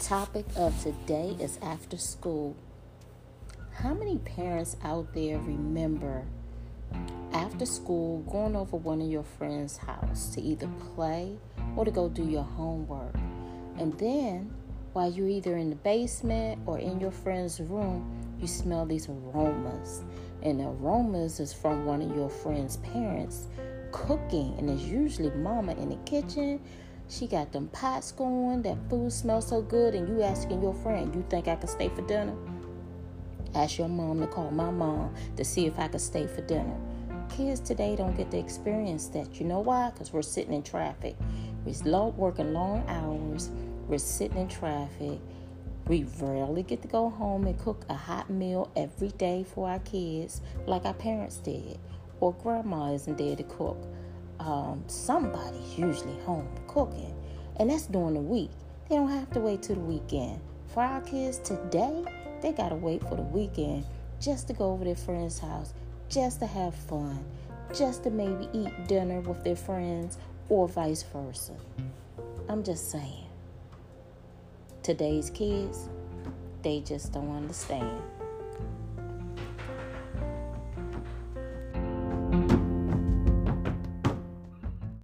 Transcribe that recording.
topic of today is after school. How many parents out there remember after school going over one of your friends' house to either play or to go do your homework? And then while you're either in the basement or in your friend's room, you smell these aromas. And the aromas is from one of your friend's parents cooking, and it's usually mama in the kitchen she got them pots going, that food smells so good, and you asking your friend, you think I can stay for dinner? Ask your mom to call my mom to see if I can stay for dinner. Kids today don't get to experience that. You know why? Because we're sitting in traffic. We're working long hours. We're sitting in traffic. We rarely get to go home and cook a hot meal every day for our kids like our parents did. Or grandma isn't there to cook um, somebody's usually home cooking, and that's during the week. They don't have to wait till the weekend. For our kids today, they gotta wait for the weekend just to go over their friend's house, just to have fun, just to maybe eat dinner with their friends, or vice versa. I'm just saying. Today's kids, they just don't understand.